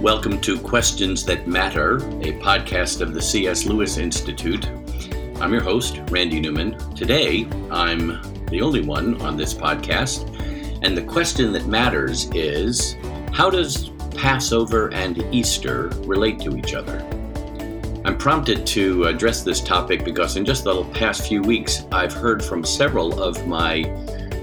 Welcome to Questions That Matter, a podcast of the C.S. Lewis Institute. I'm your host, Randy Newman. Today, I'm the only one on this podcast, and the question that matters is how does Passover and Easter relate to each other? I'm prompted to address this topic because in just the past few weeks, I've heard from several of my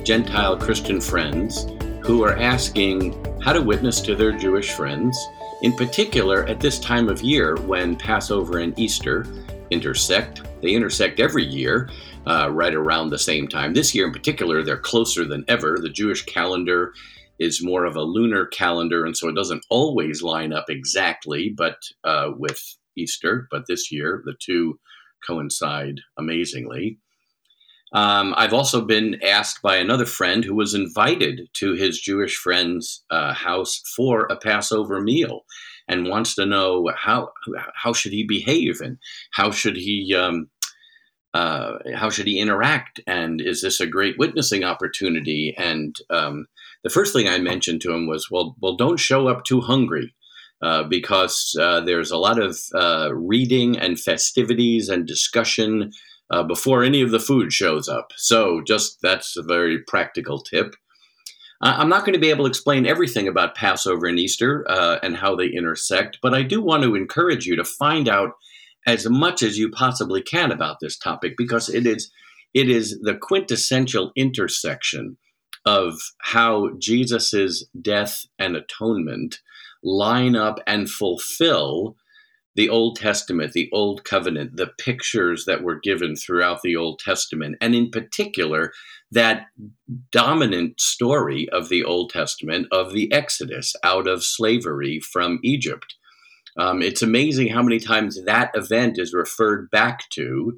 Gentile Christian friends who are asking how to witness to their Jewish friends in particular, at this time of year when Passover and Easter intersect, they intersect every year uh, right around the same time. This year in particular, they're closer than ever. The Jewish calendar is more of a lunar calendar, and so it doesn't always line up exactly, but uh, with Easter. But this year, the two coincide amazingly. Um, I've also been asked by another friend who was invited to his Jewish friend's uh, house for a Passover meal and wants to know how how should he behave and how should he um, uh, how should he interact and is this a great witnessing opportunity? And um, the first thing I mentioned to him was well well don't show up too hungry uh, because uh, there's a lot of uh, reading and festivities and discussion uh, before any of the food shows up. So, just that's a very practical tip. I'm not going to be able to explain everything about Passover and Easter uh, and how they intersect, but I do want to encourage you to find out as much as you possibly can about this topic because it is it is the quintessential intersection of how Jesus's death and atonement line up and fulfill the Old Testament, the Old Covenant, the pictures that were given throughout the Old Testament, and in particular, that dominant story of the Old Testament of the Exodus out of slavery from Egypt. Um, it's amazing how many times that event is referred back to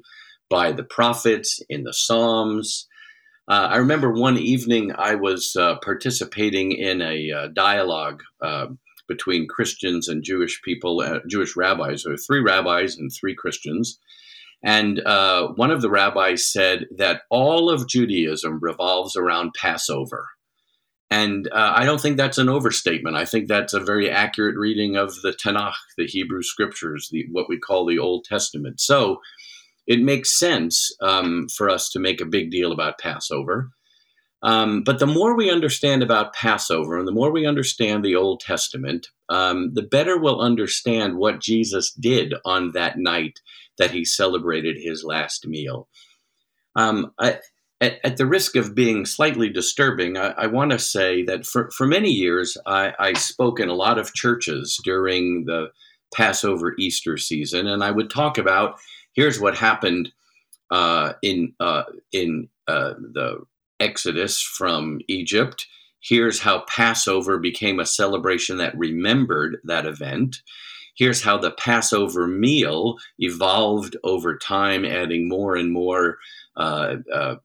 by the prophets in the Psalms. Uh, I remember one evening I was uh, participating in a uh, dialogue uh, between Christians and Jewish people, uh, Jewish rabbis. Were three rabbis and three Christians. And uh, one of the rabbis said that all of Judaism revolves around Passover. And uh, I don't think that's an overstatement. I think that's a very accurate reading of the Tanakh, the Hebrew scriptures, the, what we call the Old Testament. So it makes sense um, for us to make a big deal about Passover. Um, but the more we understand about Passover and the more we understand the Old Testament, um, the better we'll understand what Jesus did on that night that he celebrated his last meal. Um, I, at, at, the risk of being slightly disturbing, I, I want to say that for, for many years, I, I spoke in a lot of churches during the Passover Easter season, and I would talk about here's what happened uh, in uh, in uh, the Exodus from Egypt. Here's how Passover became a celebration that remembered that event. Here's how the Passover meal evolved over time, adding more and more uh, uh,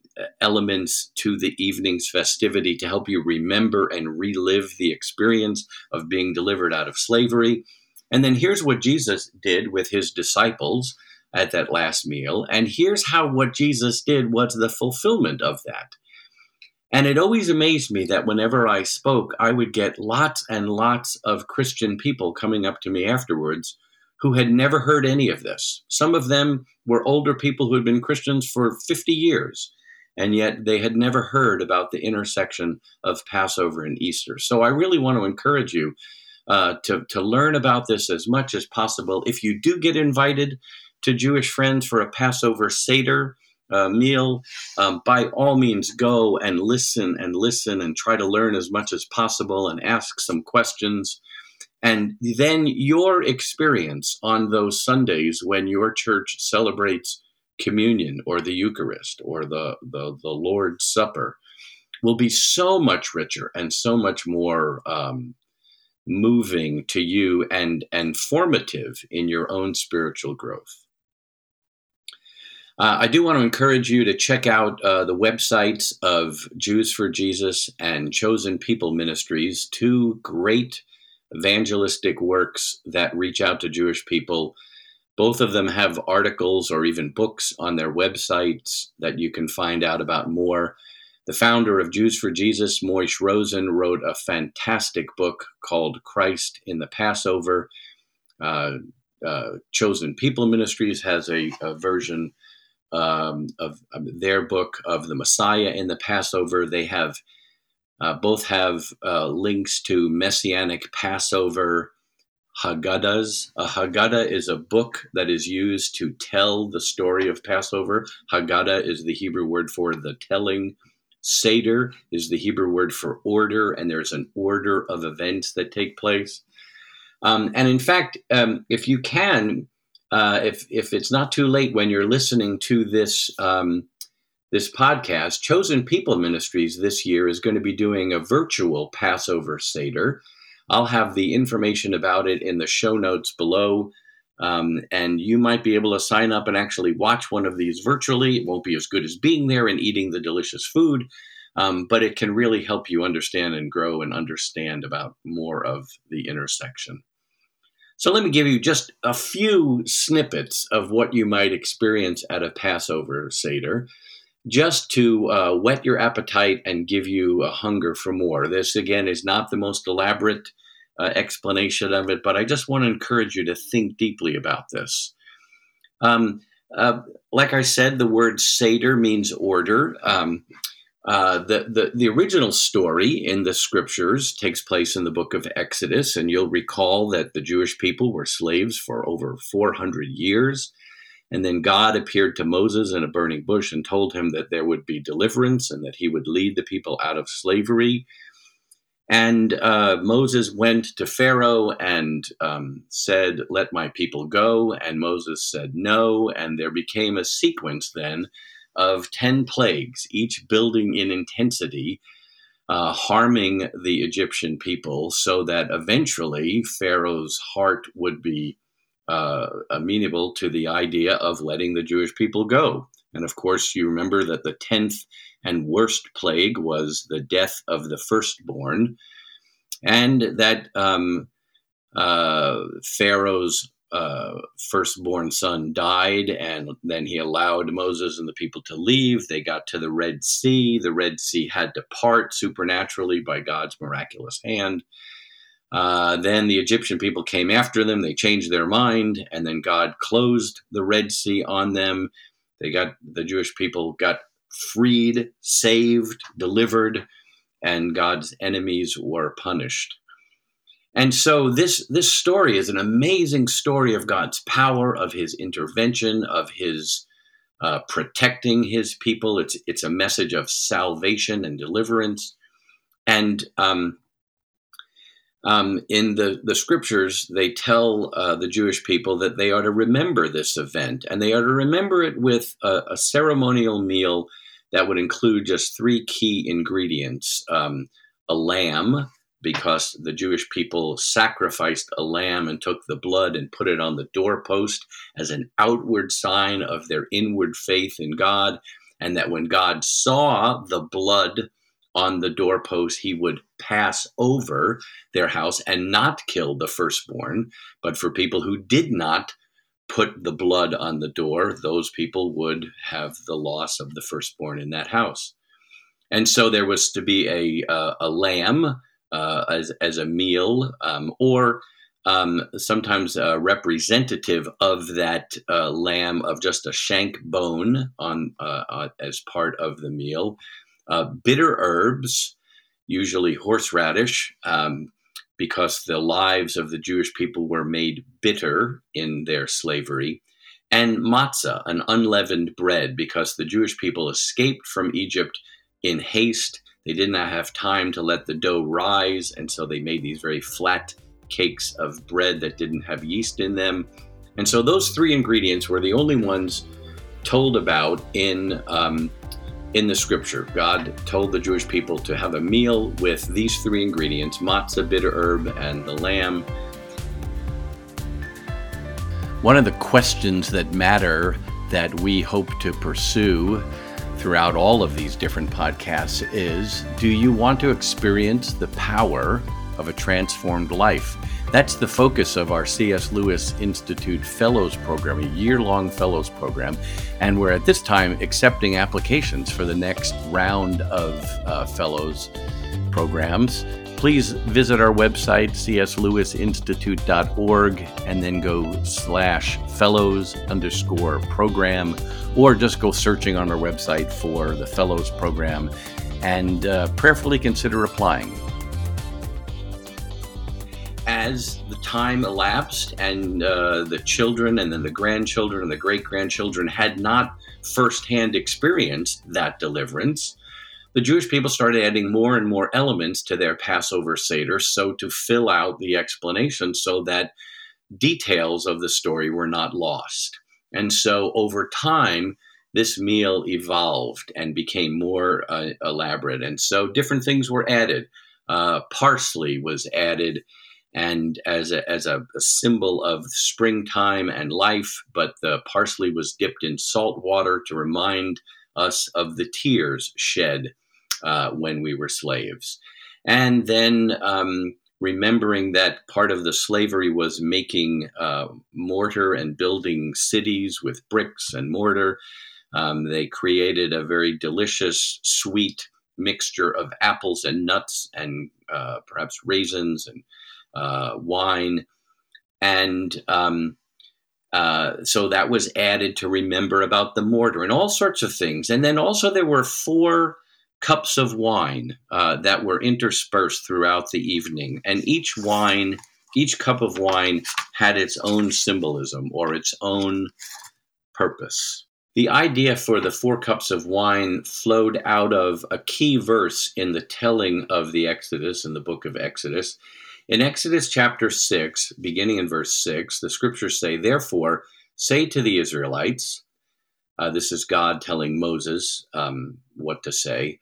elements to the evening's festivity to help you remember and relive the experience of being delivered out of slavery. And then here's what Jesus did with his disciples at that last meal. And here's how what Jesus did was the fulfillment of that. And it always amazed me that whenever I spoke, I would get lots and lots of Christian people coming up to me afterwards who had never heard any of this. Some of them were older people who had been Christians for 50 years, and yet they had never heard about the intersection of Passover and Easter. So I really want to encourage you uh, to, to learn about this as much as possible. If you do get invited to Jewish friends for a Passover Seder, uh, meal, um, by all means go and listen and listen and try to learn as much as possible and ask some questions. And then your experience on those Sundays when your church celebrates communion or the Eucharist or the, the, the Lord's Supper will be so much richer and so much more um, moving to you and, and formative in your own spiritual growth. Uh, I do want to encourage you to check out uh, the websites of Jews for Jesus and Chosen People Ministries, two great evangelistic works that reach out to Jewish people. Both of them have articles or even books on their websites that you can find out about more. The founder of Jews for Jesus, Moishe Rosen, wrote a fantastic book called Christ in the Passover. Uh, uh, Chosen People Ministries has a, a version um, of, of, their book of the Messiah in the Passover. They have uh, both have uh, links to Messianic Passover Haggadahs. A Haggadah is a book that is used to tell the story of Passover. Haggadah is the Hebrew word for the telling. Seder is the Hebrew word for order, and there's an order of events that take place. Um, and in fact, um, if you can, uh, if if it's not too late when you're listening to this um, this podcast, Chosen People Ministries this year is going to be doing a virtual Passover Seder. I'll have the information about it in the show notes below. Um, and you might be able to sign up and actually watch one of these virtually. It won't be as good as being there and eating the delicious food, um, but it can really help you understand and grow and understand about more of the intersection. So let me give you just a few snippets of what you might experience at a Passover Seder, just to uh, whet your appetite and give you a hunger for more. This, again, is not the most elaborate uh, explanation of it, but I just want to encourage you to think deeply about this. Um, uh, like I said, the word Seder means order. Um, uh, the, the, the original story in the scriptures takes place in the book of Exodus, and you'll recall that the Jewish people were slaves for over 400 years. And then God appeared to Moses in a burning bush and told him that there would be deliverance and that he would lead the people out of slavery. And uh, Moses went to Pharaoh and um, said, Let my people go. And Moses said no. And there became a sequence then of 10 plagues, each building in intensity, uh, harming the Egyptian people, so that eventually Pharaoh's heart would be uh, amenable to the idea of letting the Jewish people go. And of course, you remember that the 10th and worst plague was the death of the firstborn, and that um, uh, Pharaoh's uh, firstborn son died, and then he allowed Moses and the people to leave. They got to the Red Sea. The Red Sea had to part supernaturally by God's miraculous hand. Uh, then the Egyptian people came after them. They changed their mind, and then God closed the Red Sea on them. They got the Jewish people got freed, saved, delivered, and God's enemies were punished. And so this this story is an amazing story of God's power, of His intervention, of His uh, protecting His people. It's it's a message of salvation and deliverance. And um, um, in the the scriptures, they tell uh, the Jewish people that they are to remember this event, and they are to remember it with a, a ceremonial meal that would include just three key ingredients: um, a lamb because the Jewish people sacrificed a lamb and took the blood and put it on the doorpost as an outward sign of their inward faith in God. And that when God saw the blood on the doorpost, he would pass over their house and not kill the firstborn. But for people who did not put the blood on the door, those people would have the loss of the firstborn in that house. And so there was to be a, a, a lamb uh, as, as a meal um, or um, sometimes a representative of that uh, lamb of just a shank bone on uh, uh as part of the meal. Uh, bitter herbs, usually horseradish, um, because the lives of the Jewish people were made bitter in their slavery, and matzah, an unleavened bread, because the Jewish people escaped from Egypt in haste they did not have time to let the dough rise, and so they made these very flat cakes of bread that didn't have yeast in them. And so those three ingredients were the only ones told about in um, in the scripture. God told the Jewish people to have a meal with these three ingredients: matzah, bitter herb, and the lamb. One of the questions that matter that we hope to pursue throughout all of these different podcasts is do you want to experience the power of a transformed life. That's the focus of our C.S. Lewis Institute Fellows Program, a year long Fellows Program. And we're at this time accepting applications for the next round of uh, Fellows programs. Please visit our website, cslewisinstitute.org, and then go slash fellows underscore program, or just go searching on our website for the Fellows Program and uh, prayerfully consider applying. As the time elapsed and uh, the children and then the grandchildren and the great grandchildren had not firsthand experienced that deliverance, the Jewish people started adding more and more elements to their Passover Seder so to fill out the explanation so that details of the story were not lost. And so over time, this meal evolved and became more uh, elaborate. And so different things were added. Uh, parsley was added and as a, as a, a, symbol of springtime and life. But the parsley was dipped in salt water to remind us of the tears shed uh, when we were slaves. And then um, remembering that part of the slavery was making uh, mortar and building cities with bricks and mortar. Um, they created a very delicious, sweet mixture of apples and nuts and uh, perhaps raisins and uh, wine, and um, uh, so that was added to remember about the mortar and all sorts of things. And then also there were four cups of wine uh, that were interspersed throughout the evening, and each wine, each cup of wine, had its own symbolism or its own purpose. The idea for the four cups of wine flowed out of a key verse in the telling of the Exodus in the book of Exodus. In Exodus chapter 6, beginning in verse 6, the scriptures say, Therefore, say to the Israelites, uh, this is God telling Moses um, what to say.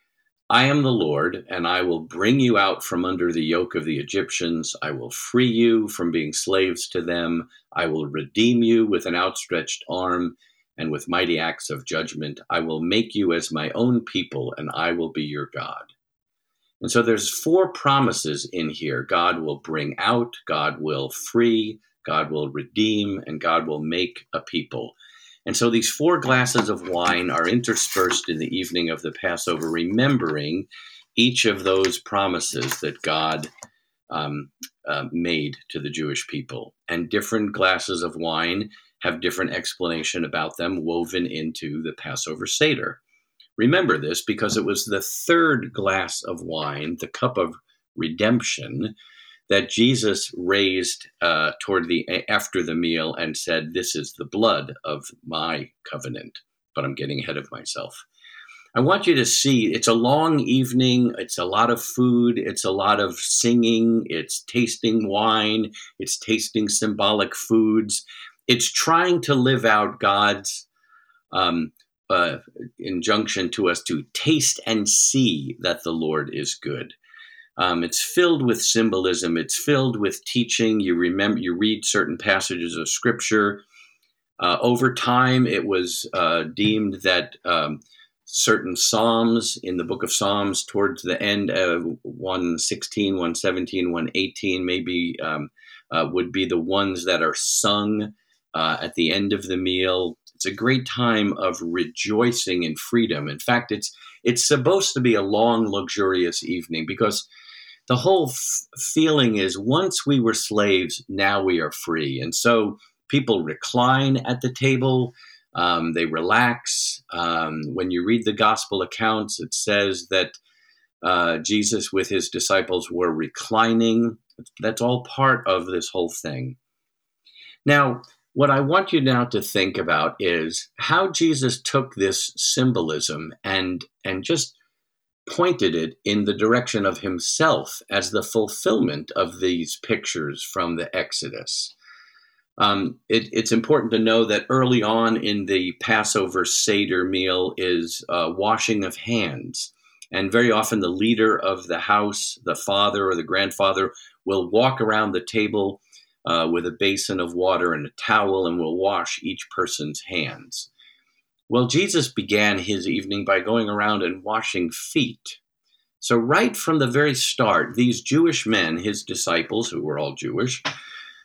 I am the Lord, and I will bring you out from under the yoke of the Egyptians. I will free you from being slaves to them. I will redeem you with an outstretched arm and with mighty acts of judgment. I will make you as my own people, and I will be your God. And so there's four promises in here. God will bring out, God will free, God will redeem, and God will make a people. And so these four glasses of wine are interspersed in the evening of the Passover, remembering each of those promises that God um, uh, made to the Jewish people. And different glasses of wine have different explanation about them woven into the Passover Seder. Remember this because it was the third glass of wine, the cup of redemption, that Jesus raised uh, toward the after the meal and said, "This is the blood of my covenant." But I'm getting ahead of myself. I want you to see it's a long evening. It's a lot of food. It's a lot of singing. It's tasting wine. It's tasting symbolic foods. It's trying to live out God's um, uh, injunction to us to taste and see that the Lord is good. Um, it's filled with symbolism. It's filled with teaching. You remember, you read certain passages of Scripture. Uh, over time, it was uh, deemed that um, certain psalms in the book of Psalms, towards the end of 116, 117, 118, maybe um, uh, would be the ones that are sung uh, at the end of the meal it's a great time of rejoicing in freedom. In fact, it's it's supposed to be a long, luxurious evening because the whole f- feeling is once we were slaves, now we are free, and so people recline at the table. Um, they relax. Um, when you read the gospel accounts, it says that uh, Jesus with his disciples were reclining. That's all part of this whole thing. Now, what I want you now to think about is how Jesus took this symbolism and and just pointed it in the direction of himself as the fulfillment of these pictures from the Exodus. Um, it, it's important to know that early on in the Passover Seder meal is washing of hands. And very often the leader of the house, the father or the grandfather, will walk around the table uh, with a basin of water and a towel and will wash each person's hands. Well, Jesus began his evening by going around and washing feet. So, right from the very start, these Jewish men, his disciples, who were all Jewish,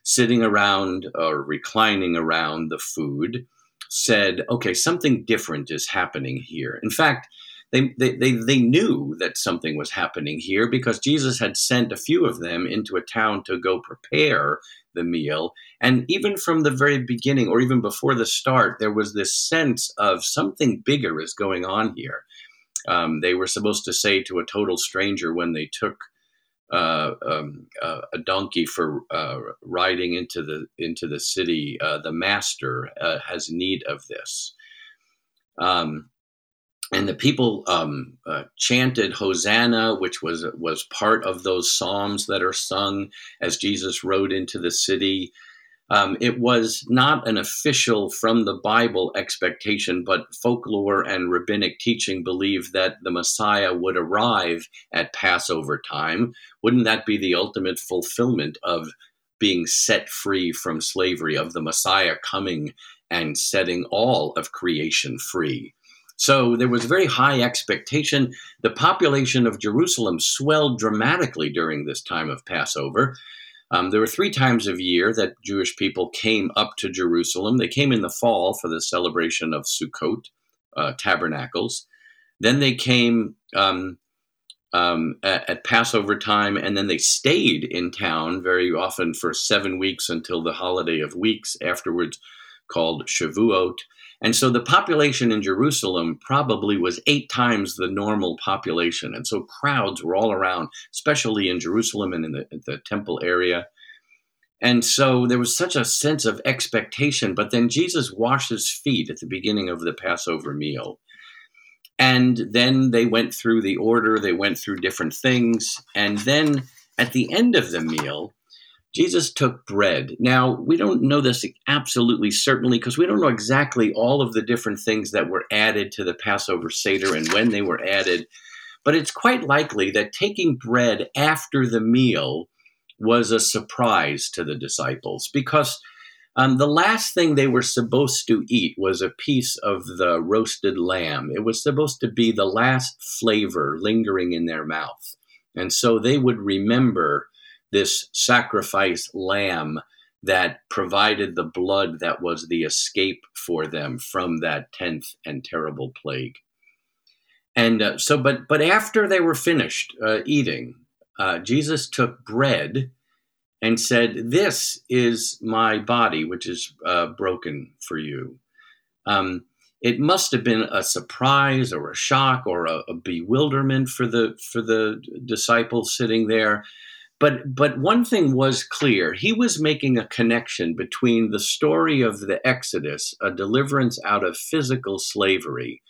sitting around or reclining around the food, said, okay, something different is happening here. In fact, they, they, they, knew that something was happening here because Jesus had sent a few of them into a town to go prepare the meal. And even from the very beginning, or even before the start, there was this sense of something bigger is going on here. Um, they were supposed to say to a total stranger when they took uh, um, uh, a donkey for uh, riding into the into the city. Uh, the master uh, has need of this. Um, and the people um, uh, chanted Hosanna, which was was part of those psalms that are sung as Jesus rode into the city. Um, it was not an official from the Bible expectation, but folklore and rabbinic teaching believed that the Messiah would arrive at Passover time. Wouldn't that be the ultimate fulfillment of being set free from slavery, of the Messiah coming and setting all of creation free? So there was a very high expectation. The population of Jerusalem swelled dramatically during this time of Passover. Um, there were three times of year that Jewish people came up to Jerusalem. They came in the fall for the celebration of Sukkot, uh, tabernacles. Then they came um, um, at, at, Passover time, and then they stayed in town very often for seven weeks until the holiday of weeks afterwards, called Shavuot. And so the population in Jerusalem probably was eight times the normal population. And so crowds were all around, especially in Jerusalem and in the, the temple area. And so there was such a sense of expectation. But then Jesus washes feet at the beginning of the Passover meal. And then they went through the order, they went through different things. And then at the end of the meal, Jesus took bread. Now, we don't know this absolutely certainly because we don't know exactly all of the different things that were added to the Passover Seder and when they were added, but it's quite likely that taking bread after the meal was a surprise to the disciples because um, the last thing they were supposed to eat was a piece of the roasted lamb. It was supposed to be the last flavor lingering in their mouth. And so they would remember this sacrifice lamb that provided the blood that was the escape for them from that 10th and terrible plague. And uh, so, but, but after they were finished uh, eating, uh, Jesus took bread and said, This is my body, which is uh, broken for you. Um, it must have been a surprise or a shock or a, a bewilderment for the for the disciples sitting there but but one thing was clear. He was making a connection between the story of the exodus a deliverance out of physical slavery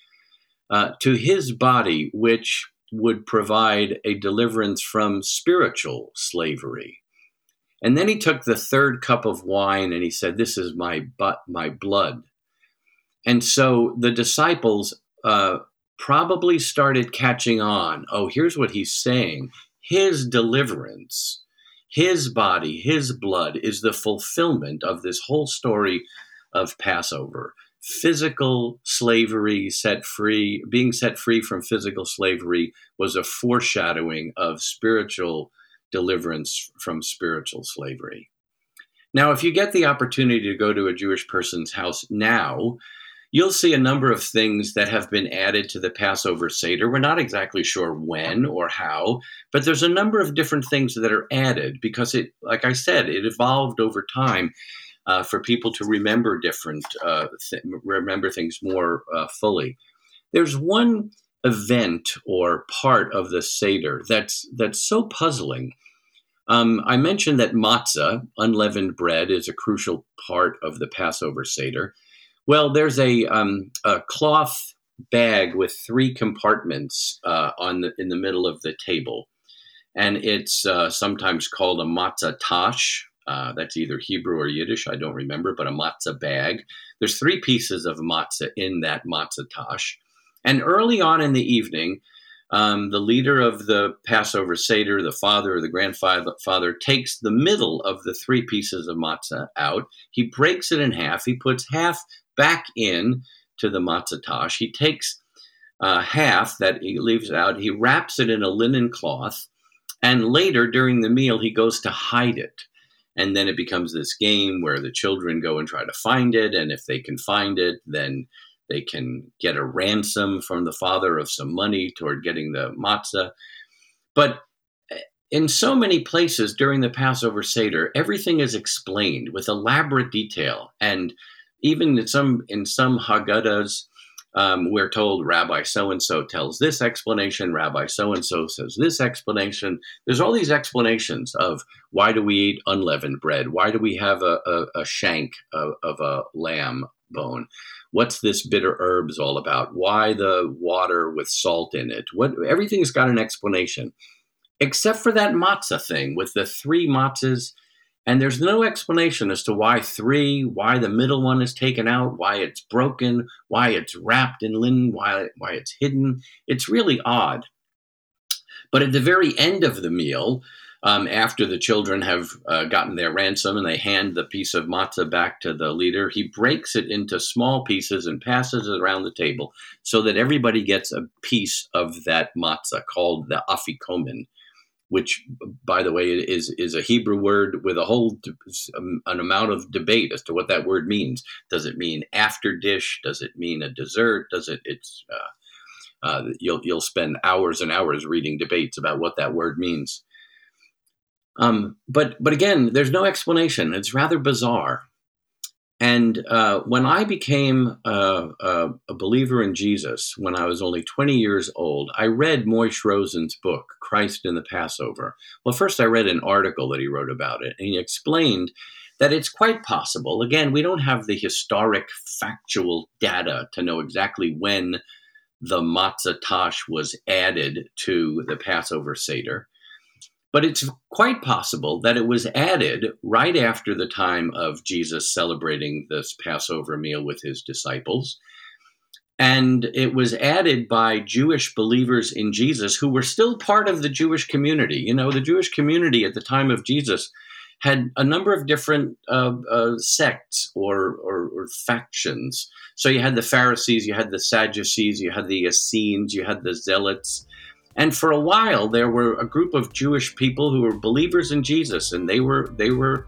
uh, to his body which would provide a deliverance from spiritual slavery. And then he took the third cup of wine and he said this is my but my blood. And so the disciples uh, probably started catching on. Oh here's what he's saying his deliverance, his body, his blood is the fulfillment of this whole story of Passover. Physical slavery set free, being set free from physical slavery was a foreshadowing of spiritual deliverance from spiritual slavery. Now, if you get the opportunity to go to a Jewish person's house now, you'll see a number of things that have been added to the Passover Seder. We're not exactly sure when or how, but there's a number of different things that are added because it, like I said, it evolved over time uh, for people to remember different, uh, th- remember things more uh, fully. There's one event or part of the Seder that's that's so puzzling. Um, I mentioned that matzah, unleavened bread, is a crucial part of the Passover Seder. Well, there's a, um, a cloth bag with three compartments uh, on the, in the middle of the table, and it's uh, sometimes called a matzah tash. Uh, that's either Hebrew or Yiddish, I don't remember, but a matzah bag. There's three pieces of matzah in that matzah tash. And early on in the evening, um, the leader of the Passover Seder, the father or the grandfather, takes the middle of the three pieces of matzah out. He breaks it in half. He puts half back in to the matzah tash. He takes uh, half that he leaves out, he wraps it in a linen cloth, and later during the meal, he goes to hide it. And then it becomes this game where the children go and try to find it. And if they can find it, then they can get a ransom from the father of some money toward getting the matzah. But eh, in so many places during the Passover Seder, everything is explained with elaborate detail. And even in some in some Haggadahs, um, we're told Rabbi so and so tells this explanation, Rabbi so and so says this explanation. There's all these explanations of why do we eat unleavened bread? Why do we have a, a, a shank of, of a lamb bone? What's this bitter herbs all about? Why the water with salt in it? What everything's got an explanation, except for that matzah thing with the three matzahs and there's no explanation as to why three, why the middle one is taken out, why it's broken, why it's wrapped in linen, why, why it's hidden. It's really odd. But at the very end of the meal, um, after the children have uh, gotten their ransom and they hand the piece of matzah back to the leader, he breaks it into small pieces and passes it around the table so that everybody gets a piece of that matzah called the afikomen which, by the way, is is a Hebrew word with a whole um, an amount of debate as to what that word means. Does it mean after dish? Does it mean a dessert? Does it? It's uh, uh, you'll you'll spend hours and hours reading debates about what that word means. Um, but but again, there's no explanation. It's rather bizarre. And uh, when I became uh, uh, a believer in Jesus, when I was only 20 years old, I read Moishe Rosen's book, Christ in the Passover. Well, first I read an article that he wrote about it, and he explained that it's quite possible. Again, we don't have the historic, factual data to know exactly when the matzah tash was added to the Passover Seder. But it's quite possible that it was added right after the time of Jesus celebrating this Passover meal with his disciples. And it was added by Jewish believers in Jesus who were still part of the Jewish community. You know, the Jewish community at the time of Jesus had a number of different uh, uh, sects or, or, or, factions. So you had the Pharisees, you had the Sadducees, you had the Essenes, you had the Zealots, and for a while, there were a group of Jewish people who were believers in Jesus, and they were they were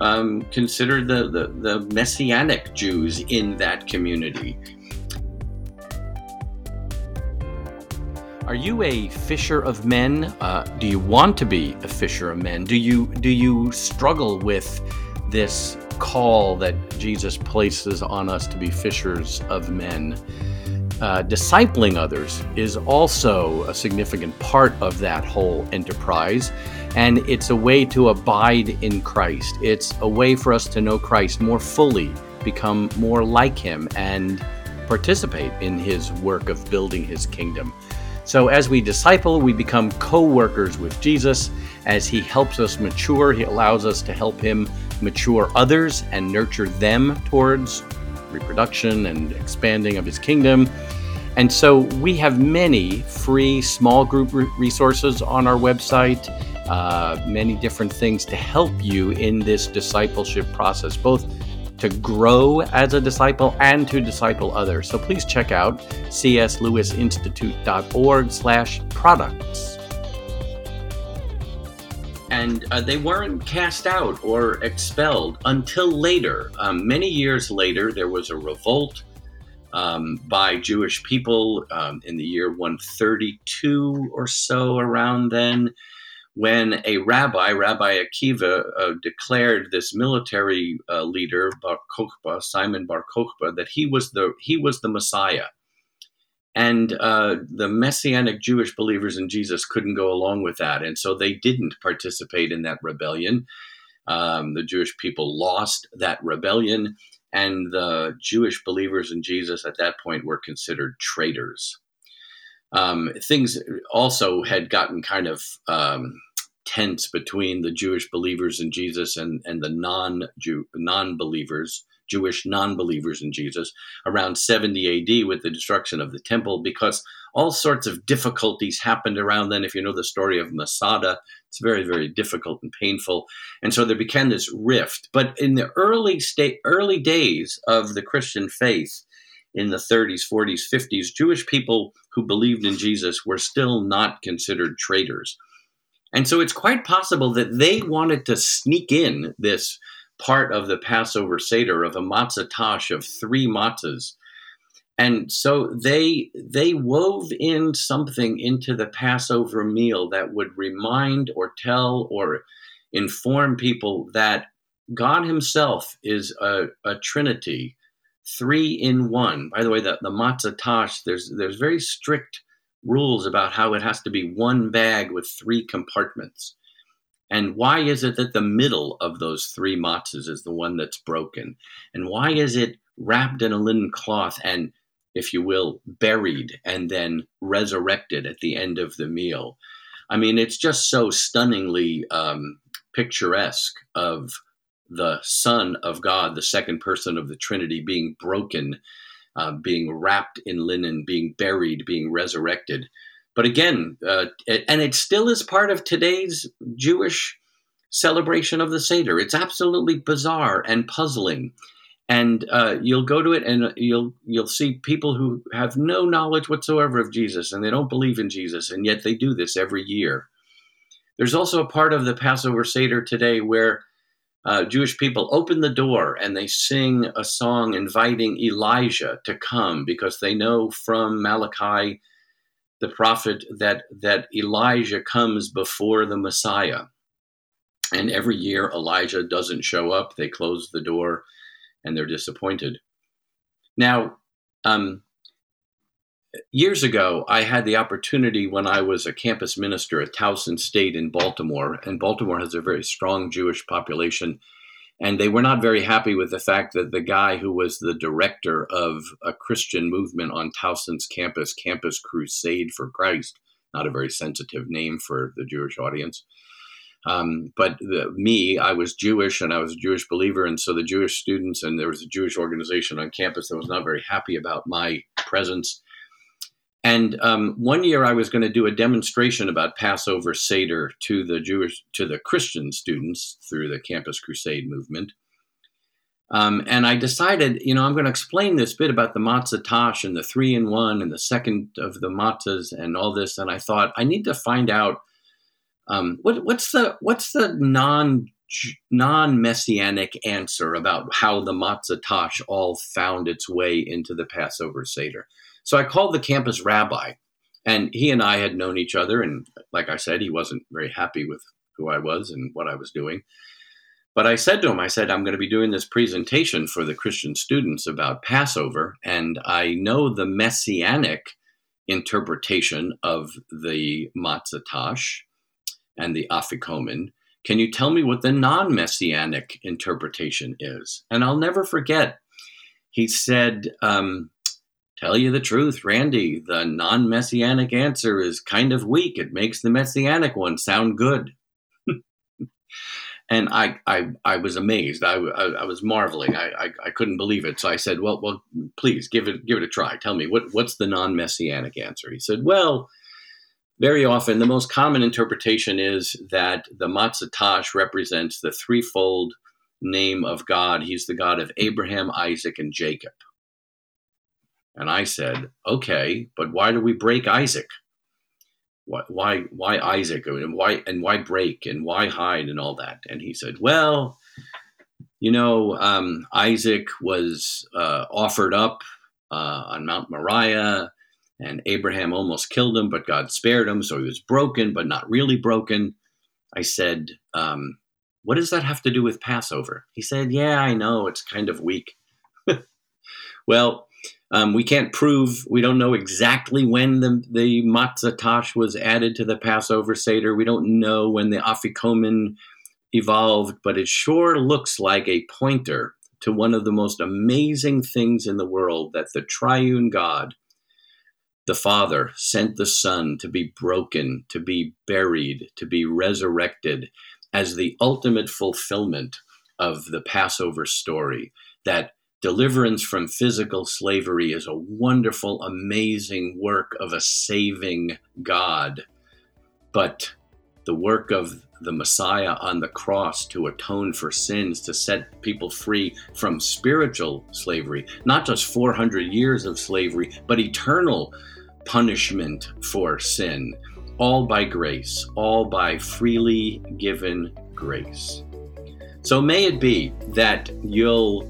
um, considered the, the, the messianic Jews in that community. Are you a fisher of men? Uh, do you want to be a fisher of men? Do you do you struggle with this call that Jesus places on us to be fishers of men? Uh, discipling others is also a significant part of that whole enterprise. And it's a way to abide in Christ. It's a way for us to know Christ more fully, become more like Him, and participate in His work of building His kingdom. So, as we disciple, we become co workers with Jesus. As He helps us mature, He allows us to help Him mature others and nurture them towards reproduction and expanding of his kingdom. And so we have many free small group resources on our website, uh, many different things to help you in this discipleship process, both to grow as a disciple and to disciple others. So please check out cslewisinstitute.org slash products and uh, they weren't cast out or expelled until later. Um, many years later, there was a revolt um, by Jewish people um, in the year 132 or so, around then, when a rabbi, Rabbi Akiva, uh, declared this military uh, leader, Bar Kokhba, Simon Bar Kokhba, that he was the he was the Messiah and uh, the Messianic Jewish believers in Jesus couldn't go along with that. And so they didn't participate in that rebellion. Um, the Jewish people lost that rebellion. And the Jewish believers in Jesus at that point were considered traitors. Um, things also had gotten kind of um, tense between the Jewish believers in Jesus and, and the non non believers Jewish non believers in Jesus around 70 AD with the destruction of the temple because all sorts of difficulties happened around then. If you know the story of Masada, it's very, very difficult and painful. And so there became this rift. But in the early state, early days of the Christian faith, in the 30s, 40s, 50s, Jewish people who believed in Jesus were still not considered traitors. And so it's quite possible that they wanted to sneak in this part of the Passover Seder of a matzah tash of three matzahs. And so they they wove in something into the Passover meal that would remind or tell or inform people that God Himself is a, a Trinity, three in one. By the way, the, the matzah tash, there's there's very strict rules about how it has to be one bag with three compartments. And why is it that the middle of those three matzahs is the one that's broken? And why is it wrapped in a linen cloth and, if you will, buried and then resurrected at the end of the meal? I mean, it's just so stunningly um, picturesque of the Son of God, the second person of the Trinity, being broken uh, being wrapped in linen, being buried, being resurrected. But again, uh, and it still is part of today's Jewish celebration of the Seder. It's absolutely bizarre and puzzling. And uh, you'll go to it, and you'll you'll see people who have no knowledge whatsoever of Jesus, and they don't believe in Jesus, and yet they do this every year. There's also a part of the Passover Seder today where uh, Jewish people open the door and they sing a song inviting Elijah to come because they know from Malachi, the prophet, that, that Elijah comes before the Messiah. And every year Elijah doesn't show up. They close the door and they're disappointed. Now, um, years ago, I had the opportunity when I was a campus minister at Towson State in Baltimore, and Baltimore has a very strong Jewish population. And they were not very happy with the fact that the guy who was the director of a Christian movement on Towson's campus, Campus Crusade for Christ, not a very sensitive name for the Jewish audience. Um, but the, me, I was Jewish and I was a Jewish believer. And so the Jewish students, and there was a Jewish organization on campus that was not very happy about my presence and um, one year I was going to do a demonstration about Passover Seder to the Jewish, to the Christian students through the Campus Crusade movement. Um, and I decided, you know, I'm going to explain this bit about the matzah tash and the three in one and the second of the matzahs and all this. And I thought I need to find out um, what, what's the what's the non non messianic answer about how the matzah tash all found its way into the Passover Seder. So I called the campus rabbi, and he and I had known each other. And like I said, he wasn't very happy with who I was and what I was doing. But I said to him, I said, I'm going to be doing this presentation for the Christian students about Passover, and I know the messianic interpretation of the matzah tash and the afikomen. Can you tell me what the non messianic interpretation is? And I'll never forget, he said, um, tell you the truth, Randy, the non messianic answer is kind of weak. It makes the messianic one sound good. and I, I, I was amazed. I, I, I was marveling. I, I, I, couldn't believe it. So I said, well, well, please give it, give it a try. Tell me what, what's the non messianic answer? He said, well, very often the most common interpretation is that the matzah tash represents the threefold name of God. He's the God of Abraham, Isaac, and Jacob. And I said, okay, but why do we break Isaac? Why, why, why Isaac? And why, and why break? And why hide? And all that. And he said, well, you know, um, Isaac was uh, offered up uh, on Mount Moriah, and Abraham almost killed him, but God spared him. So he was broken, but not really broken. I said, um, what does that have to do with Passover? He said, yeah, I know. It's kind of weak. well, um, we can't prove, we don't know exactly when the, the matzah tash was added to the Passover Seder. We don't know when the afikomen evolved, but it sure looks like a pointer to one of the most amazing things in the world that the triune God, the Father, sent the Son to be broken, to be buried, to be resurrected as the ultimate fulfillment of the Passover story. That deliverance from physical slavery is a wonderful, amazing work of a saving God. But the work of the Messiah on the cross to atone for sins, to set people free from spiritual slavery, not just 400 years of slavery, but eternal punishment for sin, all by grace, all by freely given grace. So may it be that you'll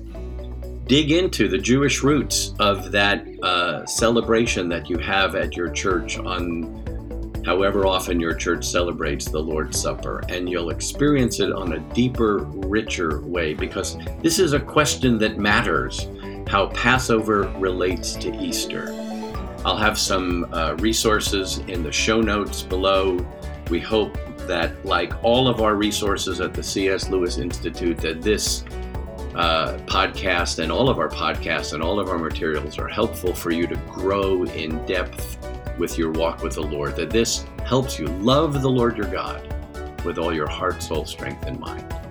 dig into the Jewish roots of that uh, celebration that you have at your church on however often your church celebrates the Lord's Supper, and you'll experience it on a deeper, richer way because this is a question that matters how Passover relates to Easter. I'll have some uh, resources in the show notes below. We hope that, like all of our resources at the C.S. Lewis Institute, that this uh, podcast and all of our podcasts and all of our materials are helpful for you to grow in depth with your walk with the Lord, that this helps you love the Lord your God with all your heart, soul, strength, and mind.